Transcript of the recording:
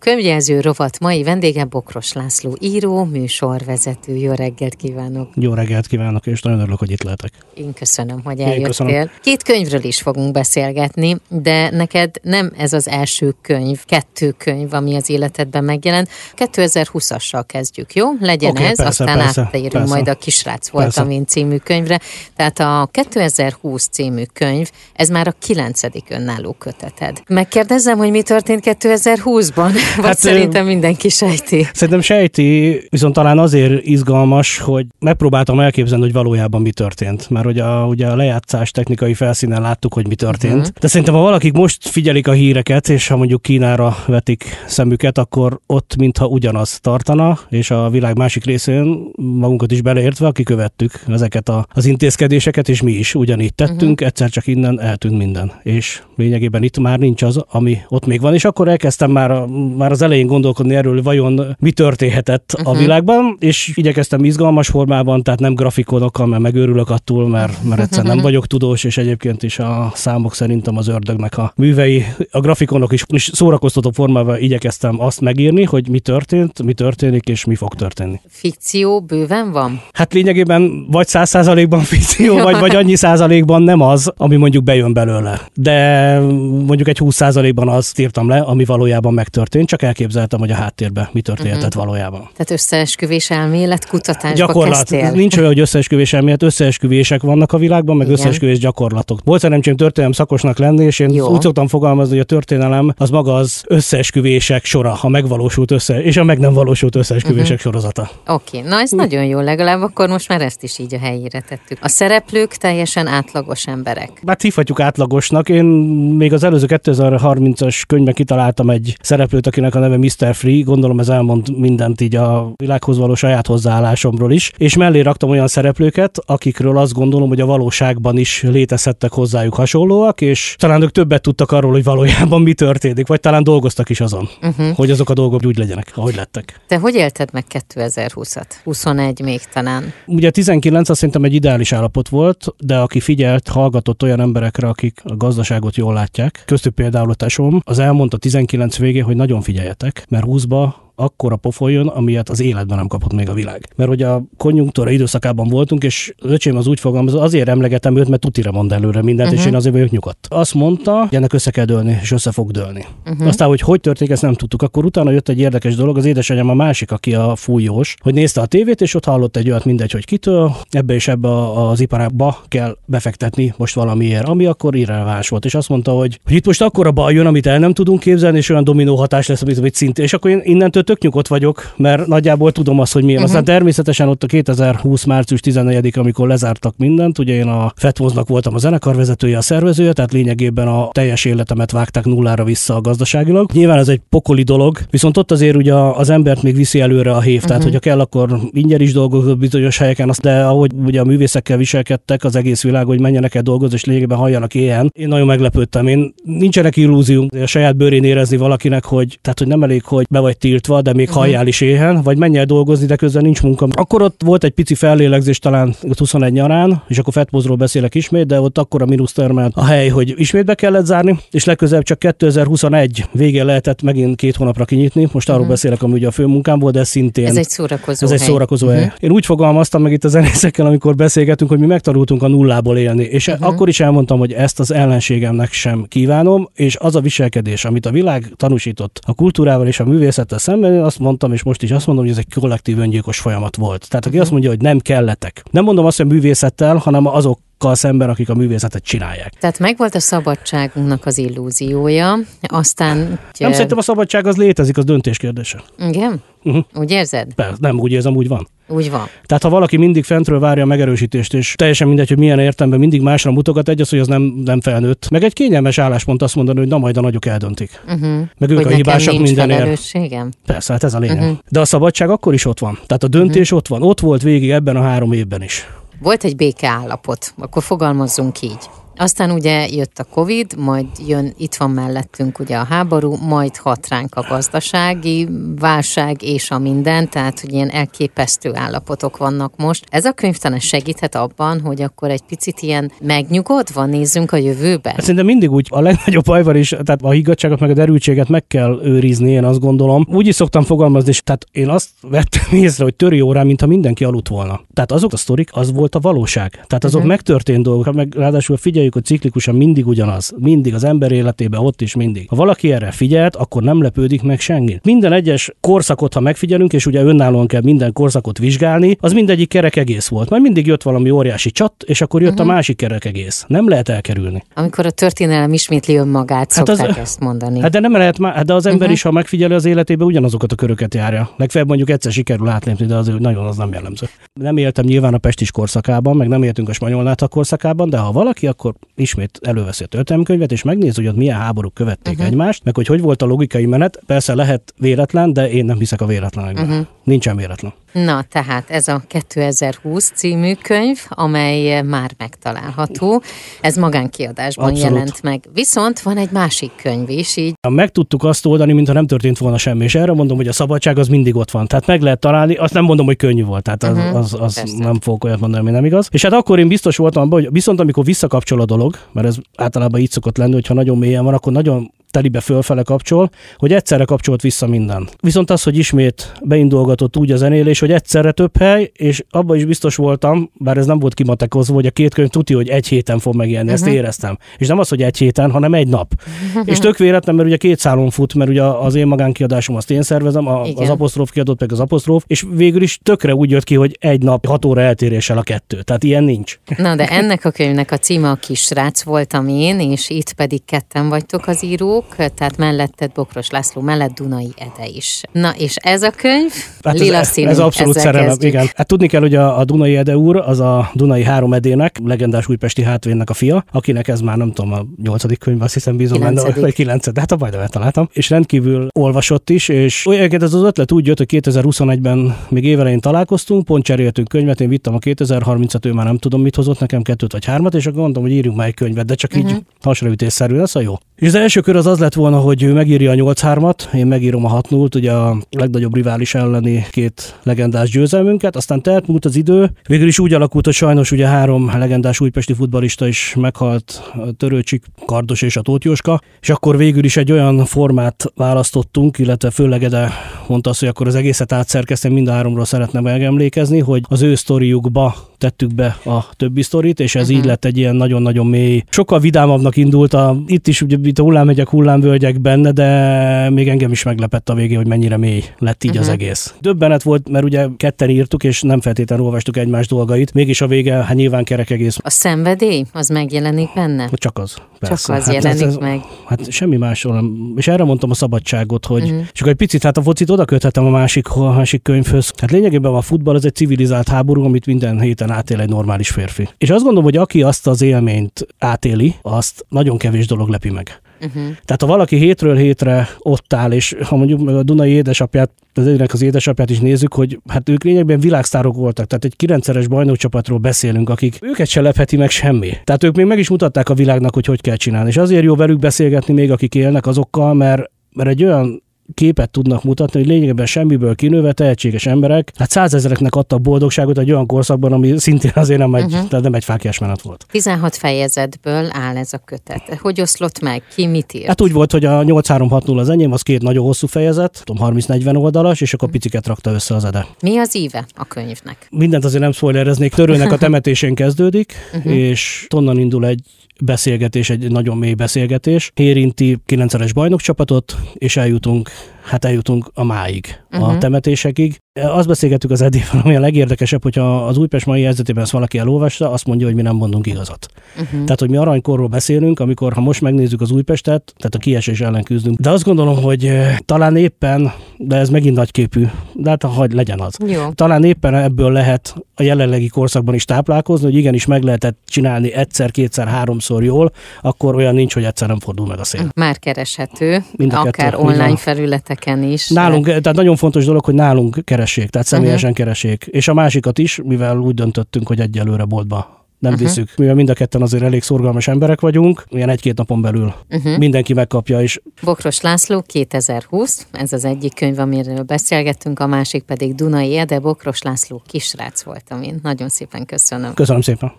Könyvjelző rovat mai vendége Bokros László, író, műsorvezető. Jó reggelt kívánok! Jó reggelt kívánok, és nagyon örülök, hogy itt lehetek. Én köszönöm, hogy eljöttél. Köszönöm. Két könyvről is fogunk beszélgetni, de neked nem ez az első könyv, kettő könyv, ami az életedben megjelent. 2020-assal kezdjük, jó? Legyen okay, ez, persze, aztán persze, áttérünk persze. majd a Kisrác voltam én című könyvre. Tehát a 2020 című könyv, ez már a kilencedik önálló köteted. Megkérdezem, hogy mi történt 2020-ban? Vagy hát, szerintem mindenki sejti. Szerintem sejti, viszont talán azért izgalmas, hogy megpróbáltam elképzelni, hogy valójában mi történt. Mert ugye a, ugye a lejátszás technikai felszínen láttuk, hogy mi történt. Uh-huh. De szerintem, ha valakik most figyelik a híreket, és ha mondjuk Kínára vetik szemüket, akkor ott mintha ugyanaz tartana, és a világ másik részén magunkat is beleértve, aki követtük ezeket a, az intézkedéseket, és mi is ugyanígy tettünk, uh-huh. egyszer csak innen eltűnt minden. És lényegében itt már nincs az, ami ott még van. És akkor elkezdtem már a, már az elején gondolkodni erről, vajon mi történhetett uh-huh. a mhm. világban, és igyekeztem izgalmas formában, tehát nem grafikonokkal, mert megőrülök attól, mert, mert egyszer nem vagyok tudós, és egyébként is a számok szerintem az ördögnek a művei, a grafikonok is, is szórakoztató formában igyekeztem azt megírni, hogy mi történt, mi történik, és mi fog történni. Fikció bőven van? Hát lényegében vagy száz százalékban fikció, vagy, vagy annyi százalékban nem az, ami mondjuk bejön belőle. De mondjuk egy 20 százalékban azt írtam le, ami valójában megtörtént, csak elképzeltem, hogy a háttérben mi történhetett uh-huh. valójában. Tehát összeesküvés elmélet kutatásba Gyakorlat. Kezdtél. Nincs olyan, hogy összeesküvés elmélet, összeesküvések vannak a világban, meg Igen. összeesküvés gyakorlatok. Volt szerencsém történelem szakosnak lenni, és én Jó. úgy szoktam fogalmazni, hogy a történelem az maga az összeesküvések sora, ha megvalósult össze, és a meg nem valósult összeesküvések uh-huh. sorozata. Oké, okay. na ez nagyon jó, legalább akkor most már ezt is így a helyére tettük. A szereplők teljesen átlagos emberek. Hát hívhatjuk átlagosnak. Én még az előző 2030-as könyvben kitaláltam egy szereplőt, akinek a neve Mr. Free, gondolom ez elmond mindent így a világhoz való saját hozzáállásomról is, és mellé raktam olyan szereplőket, akikről azt gondolom, hogy a valóságban is létezhettek hozzájuk hasonlóak, és talán ők többet tudtak arról, hogy valójában mi történik, vagy talán dolgoztak is azon, uh-huh. hogy azok a dolgok úgy legyenek, ahogy lettek. Te hogy élted meg 2020-at? 21 még talán. Ugye 19 azt szerintem egy ideális állapot volt, de aki figyelt, hallgatott olyan emberekre, akik a gazdaságot jól látják, köztük például a tesom, az elmondta 19 végén, hogy nagyon figyeljetek, mert 20-ba akkora pofoljon, amilyet az életben nem kapott még a világ. Mert hogy a konjunktúra időszakában voltunk, és az öcsém az úgy fogalmaz, azért emlegetem őt, mert tutira mond előre mindent, uh-huh. és én azért vagyok nyugodt. Azt mondta, hogy ennek össze kell dőlni, és össze fog dőlni. Uh-huh. Aztán, hogy hogy történik, ezt nem tudtuk. Akkor utána jött egy érdekes dolog, az édesanyám a másik, aki a fújós, hogy nézte a tévét, és ott hallott egy olyat, mindegy, hogy kitől, ebbe és ebbe az iparába kell befektetni most valamiért, ami akkor irreleváns volt. És azt mondta, hogy, hogy itt most akkor a baj jön, amit el nem tudunk képzelni, és olyan dominó hatás lesz, amit szintén. És akkor innentől tök nyugodt vagyok, mert nagyjából tudom azt, hogy milyen. Uh-huh. Aztán természetesen ott a 2020. március 14 amikor lezártak mindent, ugye én a Fetvoznak voltam a zenekarvezetője, a szervezője, tehát lényegében a teljes életemet vágták nullára vissza a gazdaságilag. Nyilván ez egy pokoli dolog, viszont ott azért ugye az embert még viszi előre a hév, uh-huh. tehát hogyha kell, akkor ingyen is dolgozott bizonyos helyeken, azt, de ahogy ugye a művészekkel viselkedtek az egész világ, hogy menjenek el dolgozni, és lényegében halljanak ilyen. Én nagyon meglepődtem. Én nincsenek illúziunk a saját bőrén érezni valakinek, hogy tehát hogy nem elég, hogy be vagy tiltva, de még uh-huh. halljál is éhen, vagy menj el dolgozni, de közben nincs munka. Akkor ott volt egy pici fellélegzés talán 21 nyarán, és akkor Fetpozról beszélek ismét, de ott akkor a mínusz termelt a hely, hogy ismét be kellett zárni, és legközelebb csak 2021 végén lehetett megint két hónapra kinyitni. Most arról uh-huh. beszélek, ami ugye a főmunkámból, de szintén. Ez egy szórakozó Ez hely. egy szórakozó uh-huh. hely. Én úgy fogalmaztam meg itt a zenészekkel, amikor beszélgetünk, hogy mi megtanultunk a nullából élni, és uh-huh. akkor is elmondtam, hogy ezt az ellenségemnek sem kívánom, és az a viselkedés, amit a világ tanúsított a kultúrával és a művészettel szemben, azt mondtam, és most is azt mondom, hogy ez egy kollektív öngyilkos folyamat volt. Tehát aki azt mondja, hogy nem kelletek. Nem mondom azt, hogy művészettel, hanem azok szemben, akik a művészetet csinálják. Tehát megvolt a szabadságunknak az illúziója, aztán... Nem szerintem a szabadság az létezik, az döntés kérdése. Igen? Uh-huh. Úgy érzed? Persze, nem, úgy érzem, úgy van. Úgy van. Tehát ha valaki mindig fentről várja a megerősítést, és teljesen mindegy, hogy milyen értelemben mindig másra mutogat, egy az, hogy az nem, nem felnőtt. Meg egy kényelmes álláspont azt mondani, hogy na majd a nagyok eldöntik. Uh-huh. Meg ők hogy a hibásak mindenért. Persze, hát ez a lényeg. Uh-huh. De a szabadság akkor is ott van. Tehát a döntés uh-huh. ott van. Ott volt végig ebben a három évben is. Volt egy békeállapot, akkor fogalmazzunk így Aztán ugye jött a Covid, majd jön, itt van mellettünk ugye a háború, majd hat ránk a gazdasági válság és a minden, tehát hogy ilyen elképesztő állapotok vannak most. Ez a könyv talán segíthet abban, hogy akkor egy picit ilyen megnyugodva nézzünk a jövőbe? Hát szerintem mindig úgy a legnagyobb bajban is, tehát a higgadságot meg a derültséget meg kell őrizni, én azt gondolom. Úgy is szoktam fogalmazni, és tehát én azt vettem észre, hogy töri órán, mintha mindenki aludt volna. Tehát azok a sztorik, az volt a valóság. Tehát azok uh-huh. megtörtént dolgok, meg ráadásul figyeljük, hogy ciklikusan mindig ugyanaz. Mindig az ember életében ott is mindig. Ha valaki erre figyelt, akkor nem lepődik meg senki. Minden egyes korszakot, ha megfigyelünk, és ugye önállóan kell minden korszakot vizsgálni, az mindegyik kerek egész volt. Majd mindig jött valami óriási csat, és akkor jött uh-huh. a másik kerek egész. Nem lehet elkerülni. Amikor a történelem ismétli önmagát, hát szokták az, ezt mondani. Hát de nem lehet már, hát de az ember uh-huh. is, ha megfigyeli az életében, ugyanazokat a köröket járja. Legfeljebb mondjuk egyszer sikerül átlépni, de az nagyon az nem jellemző. Nem éltem nyilván a pestis korszakában, meg nem éltünk a spanyolnáta korszakában, de ha valaki, akkor ismét előveszi a történelmkönyvet, és megnéz, hogy ott milyen háborúk követték uh-huh. egymást, meg hogy hogy volt a logikai menet. Persze lehet véletlen, de én nem hiszek a véletlenekben. Uh-huh. Nincsen véletlen. Na, tehát ez a 2020 című könyv, amely már megtalálható. Ez magánkiadásban Abszolút. jelent meg. Viszont van egy másik könyv is, így. Meg tudtuk azt oldani, mintha nem történt volna semmi, és erre mondom, hogy a szabadság az mindig ott van. Tehát meg lehet találni, azt nem mondom, hogy könnyű volt, tehát az, uh-huh. az, az nem fogok olyat mondani, ami nem igaz. És hát akkor én biztos voltam abban, hogy viszont amikor visszakapcsol a dolog, mert ez általában így szokott lenni, hogyha nagyon mélyen van, akkor nagyon telibe fölfele kapcsol, hogy egyszerre kapcsolt vissza minden. Viszont az, hogy ismét beindulgatott úgy a zenélés, hogy egyszerre több hely, és abban is biztos voltam, bár ez nem volt kimatekozva, hogy a két könyv tudja, hogy egy héten fog megjelenni, uh-huh. ezt mhm. éreztem. És nem az, hogy egy héten, hanem egy nap. és tök véletlen, mert ugye két szálon fut, mert ugye az én magánkiadásom azt én szervezem, a, az apostróf kiadott meg az apostróf, és végül is tökre úgy jött ki, hogy egy nap hat óra eltéréssel a kettő. Tehát ilyen nincs. Na, de ennek a könyvnek a címe a kisrác voltam én, és itt pedig ketten vagytok az író írók, tehát melletted Bokros László, mellett Dunai Ede is. Na, és ez a könyv, hát lila ez, színű, ez abszolút szerelem, kezdjük. igen. Hát tudni kell, hogy a, a Dunai Ede úr, az a Dunai három edének, legendás újpesti hátvénnek a fia, akinek ez már nem tudom, a nyolcadik könyv, azt hiszem bízom benne, vagy kilenced, de hát a bajda találtam, és rendkívül olvasott is, és olyan ez az ötlet úgy jött, hogy 2021-ben még évelején találkoztunk, pont cseréltünk könyvet, én vittem a 2030-at, ő már nem tudom mit hozott nekem, kettőt vagy hármat, és akkor mondtam, hogy írjunk már egy könyvet, de csak uh-huh. így mhm. hasraütésszerű lesz a jó. És az első kör az az lett volna, hogy ő megírja a 8-3-at, én megírom a 6 0 ugye a legnagyobb rivális elleni két legendás győzelmünket, aztán telt múlt az idő. Végül is úgy alakult, hogy sajnos ugye három legendás újpesti futbalista is meghalt, a Törőcsik, Kardos és a Tótyoska, és akkor végül is egy olyan formát választottunk, illetve főleg Ede mondta azt, hogy akkor az egészet átszerkeztem, mind a háromról szeretne megemlékezni, hogy az ő sztoriukba tettük be a többi sztorit, és ez uh-huh. így lett egy ilyen nagyon-nagyon mély, sokkal vidámabbnak indult. A, itt is ugye itt a hullámhegyek, hullámvölgyek benne, de még engem is meglepett a végén, hogy mennyire mély lett így uh-huh. az mhm. egész. Döbbenet volt, mert ugye ketten írtuk, és nem feltétlenül olvastuk egymás dolgait, mégis a vége, hát nyilván kerek egész. A szenvedély, az megjelenik benne? Csak az. Persze. Csak az hát jelenik ez, ez, meg. Hát semmi másról nem. És erre mondtam a szabadságot, hogy uh-huh. csak egy picit hát a focit oda köthetem a másik, a másik könyvhöz. Hát lényegében a futball az egy civilizált háború, amit minden héten átél egy normális férfi. És azt gondolom, hogy aki azt az élményt átéli, azt nagyon kevés dolog lepi meg. Uh-huh. Tehát ha valaki hétről hétre ott áll, és ha mondjuk meg a Dunai édesapját, az egynek az édesapját is nézzük, hogy hát ők lényegben világsztárok voltak, tehát egy kilencszeres bajnokcsapatról beszélünk, akik őket se lepheti meg semmi. Tehát ők még meg is mutatták a világnak, hogy hogy kell csinálni. És azért jó velük beszélgetni még, akik élnek azokkal, mert mert egy olyan képet tudnak mutatni, hogy lényegében semmiből kinőve tehetséges emberek, hát százezereknek adtak boldogságot egy olyan korszakban, ami szintén azért nem egy, uh-huh. tehát nem egy fákjás menet volt. 16 fejezetből áll ez a kötet. Hogy oszlott meg? Ki mit írt? Hát úgy volt, hogy a 8360 az enyém, az két nagyon hosszú fejezet, tudom, 30-40 oldalas, és akkor uh-huh. piciket rakta össze az ede. Mi az íve a könyvnek? Mindent azért nem spoilereznék, törőnek a temetésén kezdődik, uh-huh. és onnan indul egy beszélgetés, egy nagyon mély beszélgetés. Érinti 9-es bajnokcsapatot, és eljutunk hát eljutunk a máig, uh-huh. a mhm. temetésekig. Azt beszélgettük az Edével, ami a legérdekesebb, hogyha az Újpest mai helyzetében ezt valaki elolvasta, azt mondja, hogy mi nem mondunk igazat. Uh-huh. Tehát, hogy mi aranykorról beszélünk, amikor, ha most megnézzük az Újpestet, tehát a kiesés ellen küzdünk. De azt gondolom, hogy talán éppen, de ez megint nagyképű, de hát hagy legyen az. Jó. Talán éppen ebből lehet a jelenlegi korszakban is táplálkozni, hogy igenis meg lehetett csinálni egyszer, kétszer, háromszor jól, akkor olyan nincs, hogy egyszer nem fordul meg a szél. Már kereshető, Mind akár kettő, online felületek helyeken is. Nálunk, tehát nagyon fontos dolog, hogy nálunk keressék, tehát személyesen uh-huh. keressék. És a másikat is, mivel úgy döntöttünk, hogy egyelőre boltba nem uh-huh. visszük. Mivel mind a ketten azért elég szorgalmas emberek vagyunk, ilyen egy-két napon belül uh-huh. mindenki megkapja is. Bokros László 2020, ez az egyik könyv, amiről beszélgettünk, a másik pedig Dunai Ede, Bokros László kisrác volt, amin nagyon szépen köszönöm. Köszönöm szépen.